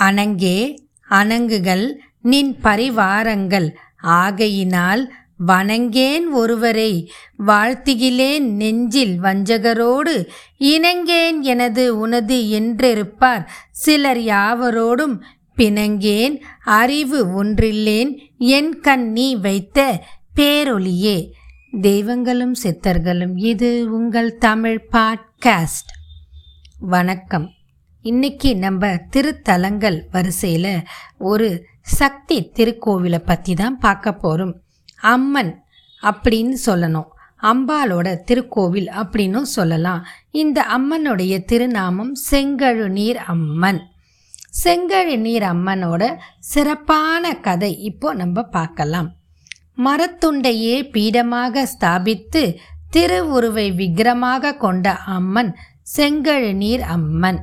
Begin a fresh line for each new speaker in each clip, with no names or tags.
அணங்கே அணங்குகள் நின் பரிவாரங்கள். ஆகையினால் வணங்கேன் ஒருவரை வாழ்த்துகிலேன் நெஞ்சில் வஞ்சகரோடு இணங்கேன் எனது உனது என்றிருப்பார். சிலர் யாவரோடும் பிணங்கேன் அறிவு ஒன்றில்லேன் என் கண் நீ வைத்த பேரொளியே. தெய்வங்களும் சித்தர்களும் இது உங்கள் தமிழ் பாட்காஸ்ட். வணக்கம். இன்னைக்கு நம்ம திருத்தலங்கள் வரிசையில் ஒரு சக்தி திருக்கோவிலை பற்றி தான் பார்க்க போகிறோம் அம்மன் அப்படின்னு சொல்லணும். அம்பாலோட திருக்கோவில் அப்படின்னும் சொல்லலாம். இந்த அம்மனுடைய திருநாமம் செங்கழுநீர் அம்மன். செங்கழுநீர் அம்மனோட சிறப்பான கதை இப்போ நம்ம பார்க்கலாம். மரத்துண்டையே பீடமாக ஸ்தாபித்து திருவுருவை விக்கிரமாக கொண்ட அம்மன் செங்கழுநீர் அம்மன்.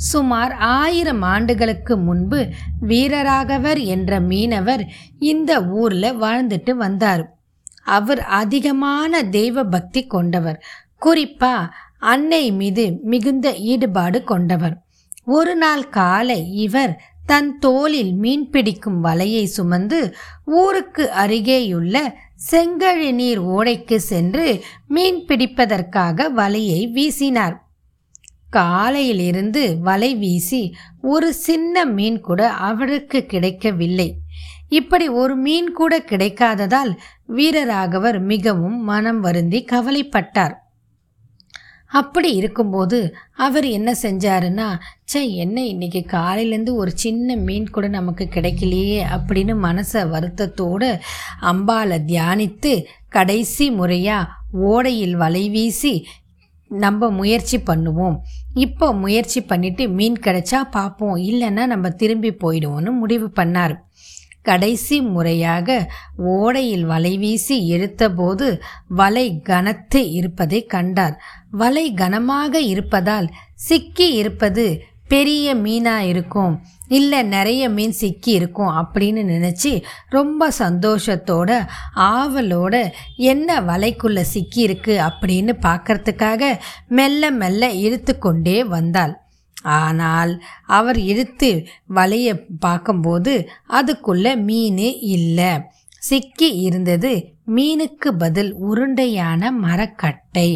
சுமார் ஆயிரம் ஆண்டுகளுக்கு முன்பு வீரராகவர் என்ற மீனவர் இந்த ஊரில் வாழ்ந்துட்டு வந்தார். அவர் அதிகமான தெய்வ பக்தி கொண்டவர். குறிப்பா அன்னை மீது மிகுந்த ஈடுபாடு கொண்டவர். ஒரு நாள் காலை இவர் தன் தோளில் மீன் பிடிக்கும் வலையை சுமந்து ஊருக்கு அருகேயுள்ள செங்கழி நீர் ஓடைக்கு சென்று மீன் பிடிப்பதற்காக வலையை வீசினார். காலையிலிருந்து வலை வீசி ஒரு சின்ன மீன் கூட அவருக்கு கிடைக்கவில்லை. இப்படி ஒரு மீன் கூட கிடைக்காததால் வீரராகவர் மிகவும் மனம் வருந்தி கவலைப்பட்டார். அப்படி இருக்கும்போது அவர் என்ன செஞ்சாருன்னா சே என்ன இன்னைக்கு காலையிலேருந்து ஒரு சின்ன மீன் கூட நமக்கு கிடைக்கலையே அப்படின்னு மனசை வருத்தத்தோடு அம்பாலை தியானித்து கடைசி முறையாக ஓடையில் வலை வீசி நம்ம முயற்சி பண்ணுவோம். இப்போ முயற்சி பண்ணிட்டு மீன் கிடைச்சா பார்ப்போம். இல்லைன்னா நம்ம திரும்பி போயிடுவோம்னு முடிவு பண்ணார். கடைசி முறையாக ஓடையில் வலை வீசி எடுத்தபோது வலை கனத்து இருப்பதை கண்டார். வலை கனமாக இருப்பதால் சிக்கி இருப்பது பெரிய மீனா இருக்கும். இல்லை நிறைய மீன் சிக்கி இருக்கும் அப்படின்னு நினச்சி ரொம்ப சந்தோஷத்தோட ஆவலோட என்ன வலைக்குள்ள சிக்கி இருக்கு அப்படின்னு பார்க்கறதுக்காக மெல்ல மெல்ல இழுத்து கொண்டே வந்தாள். ஆனால் அவர் இழுத்து வலையை பார்க்கும்போது அதுக்குள்ள மீன் இல்லை. சிக்கி இருந்தது மீனுக்கு பதில் உருண்டையான மரக்கட்டை.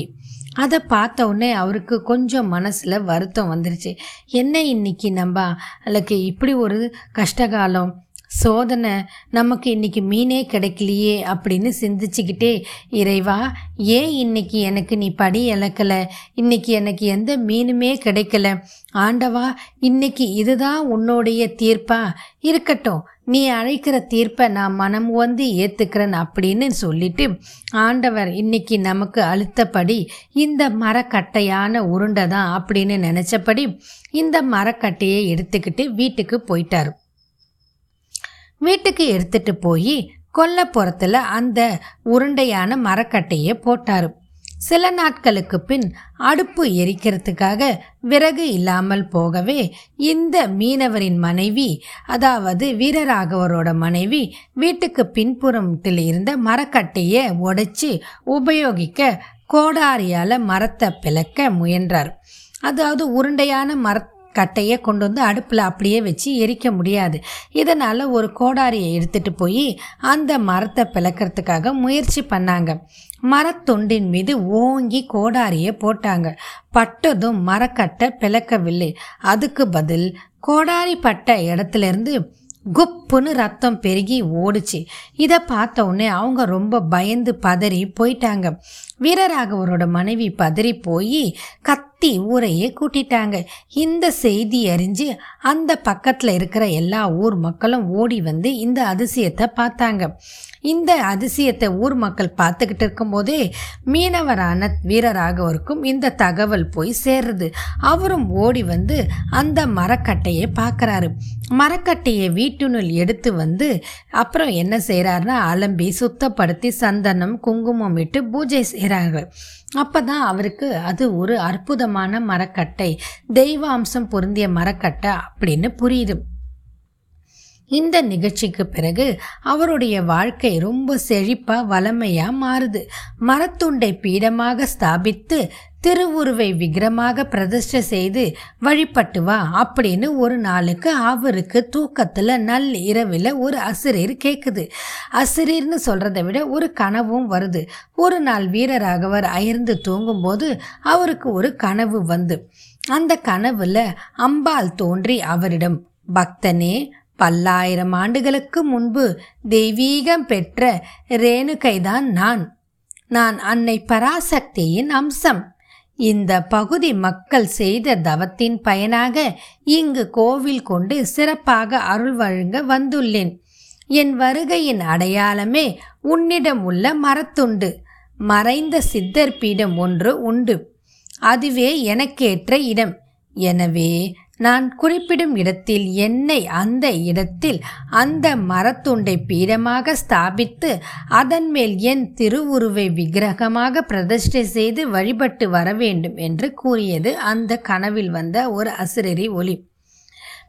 அதை பார்த்த உடனே அவருக்கு கொஞ்சம் மனசில் வருத்தம் வந்துருச்சு. என்ன இன்னைக்கு நம்ம அதுக்கு இப்படி ஒரு கஷ்டகாலம் சோதனை நமக்கு இன்னைக்கு மீனே கிடைக்கலையே அப்படின்னு சிந்திச்சுக்கிட்டே இறைவா ஏன் இன்னைக்கு எனக்கு நீ படி இழக்கலை? இன்னைக்கு எனக்கு எந்த மீனுமே கிடைக்கல. ஆண்டவா இன்னைக்கு இதுதான் உன்னுடைய தீர்ப்பா? இருக்கட்டும் நீ அழைக்கிற தீர்ப்பை நான் மனம் வந்து ஏற்றுக்கிறேன் அப்படின்னு சொல்லிட்டு ஆண்டவர் இன்னைக்கு நமக்கு அழுத்தப்படி இந்த மரக்கட்டையான உருண்டை தான் அப்படின்னு நினச்சபடி இந்த மரக்கட்டையை எடுத்துக்கிட்டு வீட்டுக்கு போயிட்டார். வீட்டுக்கு எடுத்துட்டு போய் கொல்லப்புறத்தில் அந்த உருண்டையான மரக்கட்டையை போட்டார். சில நாட்களுக்கு பின் அடுப்பு எரிக்கிறதுக்காக விறகு இல்லாமல் போகவே இந்த மீனவரின் மனைவி அதாவது வீரராகவரோட மனைவி வீட்டுக்கு பின்புறத்தில் இருந்த மரக்கட்டையை உடைச்சி உபயோகிக்க கோடாரியால் மரத்தை பிளக்க முயன்றார். அதாவது உருண்டையான மரத் கட்டையை கொண்டு வந்து அடுப்பில் அப்படியே வச்சு எரிக்க முடியாது. இதனால் ஒரு கோடாரியை எடுத்துகிட்டு போய் அந்த மரத்தை பிளக்கிறதுக்காக முயற்சி பண்ணாங்க. மரத்துண்டின் மீது ஓங்கி கோடாரியை போட்டாங்க. பட்டதும் மரக்கட்டை பிளக்கவில்லை. அதுக்கு பதில் கோடாரி பட்ட இடத்துல இருந்து குப்புன்னு ரத்தம் பெருகி ஓடுச்சு. இதை பார்த்த உடனே அவங்க ரொம்ப பயந்து பதறி போயிட்டாங்க. வீரராகவரோட மனைவி பதறி போய் கத் கத்தி ஊரையே கூட்டிட்டாங்க. இந்த செய்தி அறிஞ்சு அந்த பக்கத்தில் இருக்கிற எல்லா ஊர் மக்களும் ஓடி வந்து இந்த அதிசயத்தை பார்த்தாங்க. இந்த அதிசயத்தை ஊர் மக்கள் பார்த்துக்கிட்டு இருக்கும்போதே மீனவரான வீரராகவருக்கும் இந்த தகவல் போய் சேர்றது. அவரும் ஓடி வந்து அந்த மரக்கட்டையை பார்க்குறாரு. மரக்கட்டையை வீட்டுனுள் எடுத்து வந்து அப்புறம் என்ன செய்கிறாருன்னா அலம்பி சுத்தப்படுத்தி சந்தனம் குங்குமம் விட்டு பூஜை செய்கிறாங்க அப்போ தான் அவருக்கு அது ஒரு அற்புதமான மரக்கட்டை தெய்வ அம்சம் பொருந்திய மரக்கட்டை அப்படின்னு புரியுது. இந்த நிகழ்ச்சிக்கு பிறகு அவருடைய வாழ்க்கை ரொம்ப செழிப்பா வளமையா மாறுது. மரத்துண்டை பீடமாக ஸ்தாபித்து திருவுருவை விக்கிரமாக பிரதிஷ்டை செய்து வழிபட்டு வா அப்படின்னு ஒரு நாளுக்கு அவருக்கு தூக்கத்தில் நல் இரவில் ஒரு அசிரீர் கேட்குது அசிரீர்னு சொல்கிறத விட ஒரு கனவும் வருது. ஒரு நாள் வீரராகவர் அயர்ந்து தூங்கும்போது அவருக்கு ஒரு கனவு வந்து. அந்த கனவுல அம்பாள் தோன்றி அவரிடம் பக்தனே பல்லாயிரம் ஆண்டுகளுக்கு முன்பு தெய்வீகம் பெற்ற ரேணுகைதான் நான். நான் அன்னை பராசக்தியின் அம்சம். இந்த பகுதி மக்கள் செய்த தவத்தின் பயனாக இங்கு கோவில் கொண்டு சிறப்பாக அருள் வழங்க வந்துள்ளேன். என் வருகையின் அடையாளமே உன்னிடம் உள்ள மரத்துண்டு. மறைந்த சித்தர் பீடம் ஒன்று உண்டு. அதுவே எனக்கேற்ற இடம். எனவே நான் குறிப்பிடும் இடத்தில் என்னை அந்த இடத்தில் அந்த மரத்துண்டை பீடமாக ஸ்தாபித்து அதன் மேல் என் திருவுருவை விக்கிரகமாக பிரதிஷ்டை செய்து வழிபட்டு வர வேண்டும் என்று கூறியது அந்த கனவில் வந்த ஒரு அசுரரி ஒளி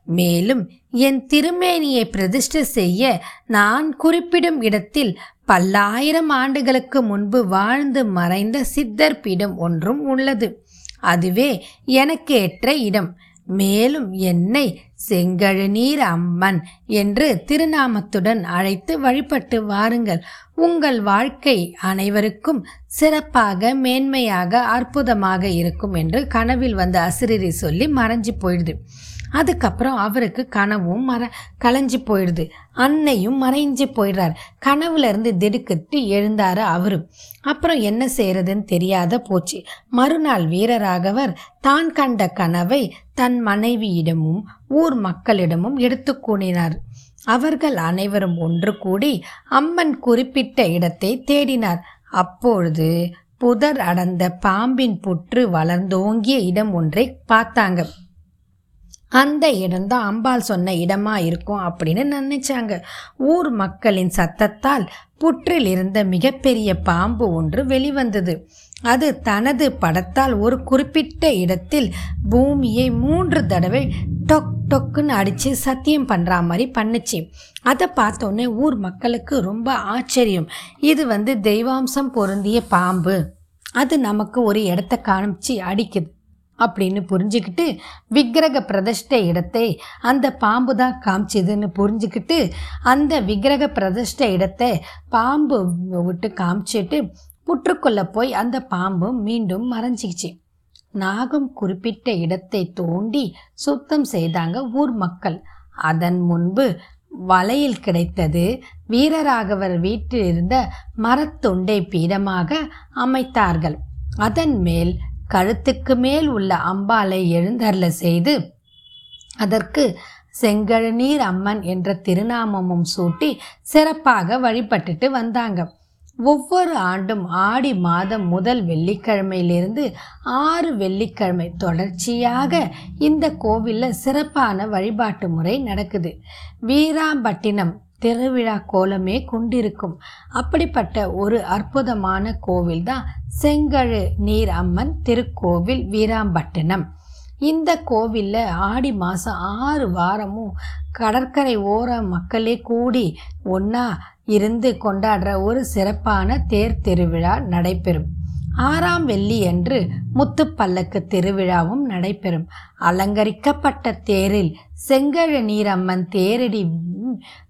மேலும் என் திருமேனியை பிரதிஷ்டை செய்ய நான் குறிப்பிடும் இடத்தில் பல்லாயிரம் ஆண்டுகளுக்கு முன்பு வாழ்ந்து மறைந்த சித்தர் பீடம் ஒன்றும் உள்ளது. அதுவே எனக்கேற்ற இடம். மேலும் என்னை செங்கழுநீர் அம்மன் என்று திருநாமத்துடன் அழைத்து வழிபட்டு வாருங்கள். உங்கள் வாழ்க்கை அனைவருக்கும் சிறப்பாக மேன்மையாக அற்புதமாக இருக்கும் என்று கனவில் வந்த அசிரிரி சொல்லி மறைஞ்சு போயிடுது. அதுக்கப்புறம் அவருக்கு கனவும் மற களைஞ்சி போயிடுது. அன்னையும் மறைஞ்சு போயிடுறார். கனவுல இருந்து திடுக்கிட்டு எழுந்தாரு அவரும் அப்புறம் என்ன செய்யறதுன்னு தெரியாத போச்சு. மறுநாள் வீரராகவர் தான் கண்ட கனவை தன் மனைவியிடமும் ஊர் மக்களிடமும் எடுத்து கூறினார். அவர்கள் அனைவரும் ஒன்று கூடி அம்மன் குறிப்பிட்ட இடத்தை தேடினார். அப்பொழுது புதர் அடர்ந்த பாம்பின் புற்று வளர்ந்தோங்கிய இடம் ஒன்றை பார்த்தாங்க. அந்த இடம்தான் அம்பாள் சொன்ன இடமா இருக்கும் அப்படின்னு நினைச்சாங்க. ஊர் மக்களின் சத்தத்தால் புற்றில் இருந்த மிகப்பெரிய பாம்பு ஒன்று வெளிவந்தது. அது தனது படத்தால் ஒரு குறிப்பிட்ட இடத்தில் பூமியை மூன்று தடவை டொக் டொக்குன்னு அடித்து சத்தியம் பண்ணுற மாதிரி பண்ணுச்சு. அதை பார்த்தோன்னே ஊர் மக்களுக்கு ரொம்ப ஆச்சரியம். இது வந்து தெய்வாம்சம் பொருந்திய பாம்பு. அது நமக்கு ஒரு இடத்த காமிச்சு அடிக்குது. அப்படின்னு புரிஞ்சுக்கிட்டு விக்கிரக பிரதிஷ்டை இடத்தை அந்த பாம்பு தான் காமிச்சதுன்னு புரிஞ்சுக்கிட்டு அந்த விக்கிரக பிரதிஷ்டை இடத்தை பாம்பு விட்டு காமிச்சிட்டு புற்றுக்குள்ளே போய் அந்த பாம்பு மீண்டும் மறைஞ்சிக்கிச்சு. நாகம் குறிப்பிட்ட இடத்தை தோண்டி சுத்தம் செய்தாங்க ஊர் மக்கள். அதன் முன்பு வலையில் கிடைத்தது வீரராகவர் வீட்டில் இருந்த மரத்துண்டை பீடமாக அமைத்தார்கள். அதன் மேல் கழுத்துக்கு மேல் உள்ள அம்பாலை எழுந்தருள செய்து அதற்கு செங்கழநீர் அம்மன் என்ற திருநாமமும் சூட்டி சிறப்பாக வழிபட்டுட்டு வந்தாங்க. ஒவ்வொரு ஆண்டும் ஆடி மாதம் முதல் வெள்ளிக்கிழமையிலிருந்து ஆறு வெள்ளிக்கிழமை தொடர்ச்சியாக இந்த கோவிலில் சிறப்பான வழிபாட்டு முறை நடக்குது. வீராம்பட்டினம் திருவிழா கோலமே கொண்டிருக்கும். அப்படிப்பட்ட ஒரு அற்புதமான கோவில் தான் செங்கழு நீர் அம்மன் திருக்கோவில் வீராம்பட்டினம். இந்த கோவிலில் ஆடி மாதம் ஆறு வாரமும் கடற்கரை ஓர மக்களே கூடி ஒன்றா இருந்து கொண்டாடுற ஒரு சிறப்பான தேர் திருவிழா நடைபெறும். ஆறாம் வெள்ளி அன்று முத்துப்பல்லக்கு திருவிழாவும் நடைபெறும். அலங்கரிக்கப்பட்ட தேரில் செங்கழ நீரம்மன் தேரடி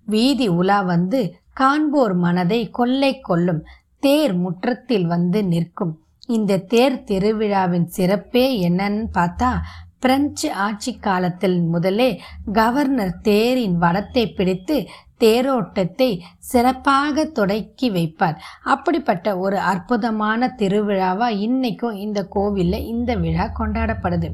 வீதி உலா வந்து காண்போர் மனதை கொள்ளை கொள்ளும் தேர் முற்றத்தில் வந்து நிற்கும். இந்த தேர் திருவிழாவின் சிறப்பே என்னன்னு பார்த்தா பிரெஞ்சு ஆட்சி காலத்தில் முதலே கவர்னர் தேரின் வடத்தை பிடித்து தேரோட்டத்தை சிறப்பாக தொடக்கி வைப்பார். அப்படிப்பட்ட ஒரு அற்புதமான திருவிழாவா இன்னைக்கும் இந்த கோவிலில் இந்த விழா கொண்டாடப்படுது.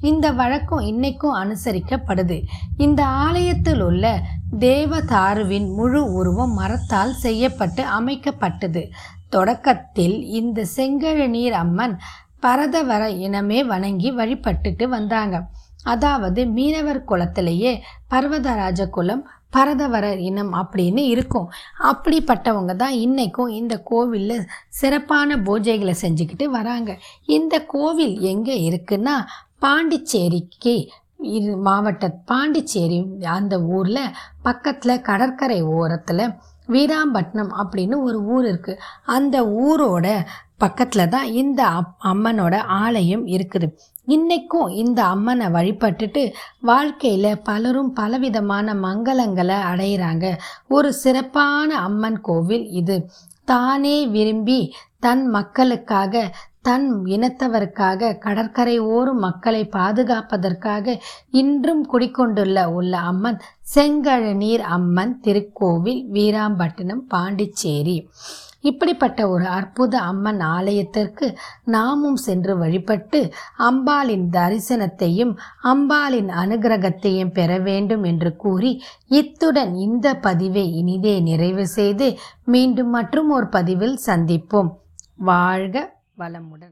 இந்த வழக்கம் இன்னைக்கும் அனுசரிக்கப்படுது. இந்த ஆலயத்தில் உள்ள தேவதாருவின் முழு உருவம் மரத்தால் செய்யப்பட்டு அமைக்கப்பட்டது. தொடக்கத்தில் இந்த செங்கழநீர் அம்மன் பரதவர இனமே வணங்கி வழிபட்டுட்டு வந்தாங்க. அதாவது மீனவர் குலத்திலேயே பர்வதராஜ குலம் பரதவரர் இனம் அப்படின்னு இருக்கும். அப்படிப்பட்டவங்க தான் இன்றைக்கும் இந்த கோவிலில் சிறப்பான பூஜைகளை செஞ்சுக்கிட்டு வராங்க. இந்த கோவில் எங்கே இருக்குன்னா பாண்டிச்சேரிக்கு இது மாவட்ட பாண்டிச்சேரி அந்த ஊரில் பக்கத்தில் கடற்கரை ஓரத்தில் வீராம்பட்டினம் அப்படின்னு ஒரு ஊர் இருக்குது அந்த ஊரோட பக்கத்தில் தான் இந்த அப்- அம்மனோட ஆலயம் இருக்குது. இன்னைக்கும் இந்த அம்மனை வழிபட்டுட்டு வாழ்க்கையில் பலரும் பலவிதமான மங்களங்களை அடையிறாங்க. ஒரு சிறப்பான அம்மன் கோவில் இது. தானே விரும்பி தன் மக்களுக்காக தன் இனத்தவருக்காக கடற்கரை ஓரும் மக்களை பாதுகாப்பதற்காக இன்றும் குடிக்கொண்டுள்ள உள்ள அம்மன் செங்கழநீர் அம்மன் திருக்கோவில் வீராம்பட்டினம் பாண்டிச்சேரி. இப்படிப்பட்ட ஒரு அற்புத அம்மன் ஆலயத்திற்கு நாமும் சென்று வழிபட்டு அம்பாளின் தரிசனத்தையும் அம்பாளின் அனுகிரகத்தையும் பெற வேண்டும் என்று கூறி இத்துடன் இந்த பதிவை இனிதே நிறைவு செய்து மீண்டும் மற்றும் ஒரு பதிவில் சந்திப்போம். வாழ்க வளமுடன்.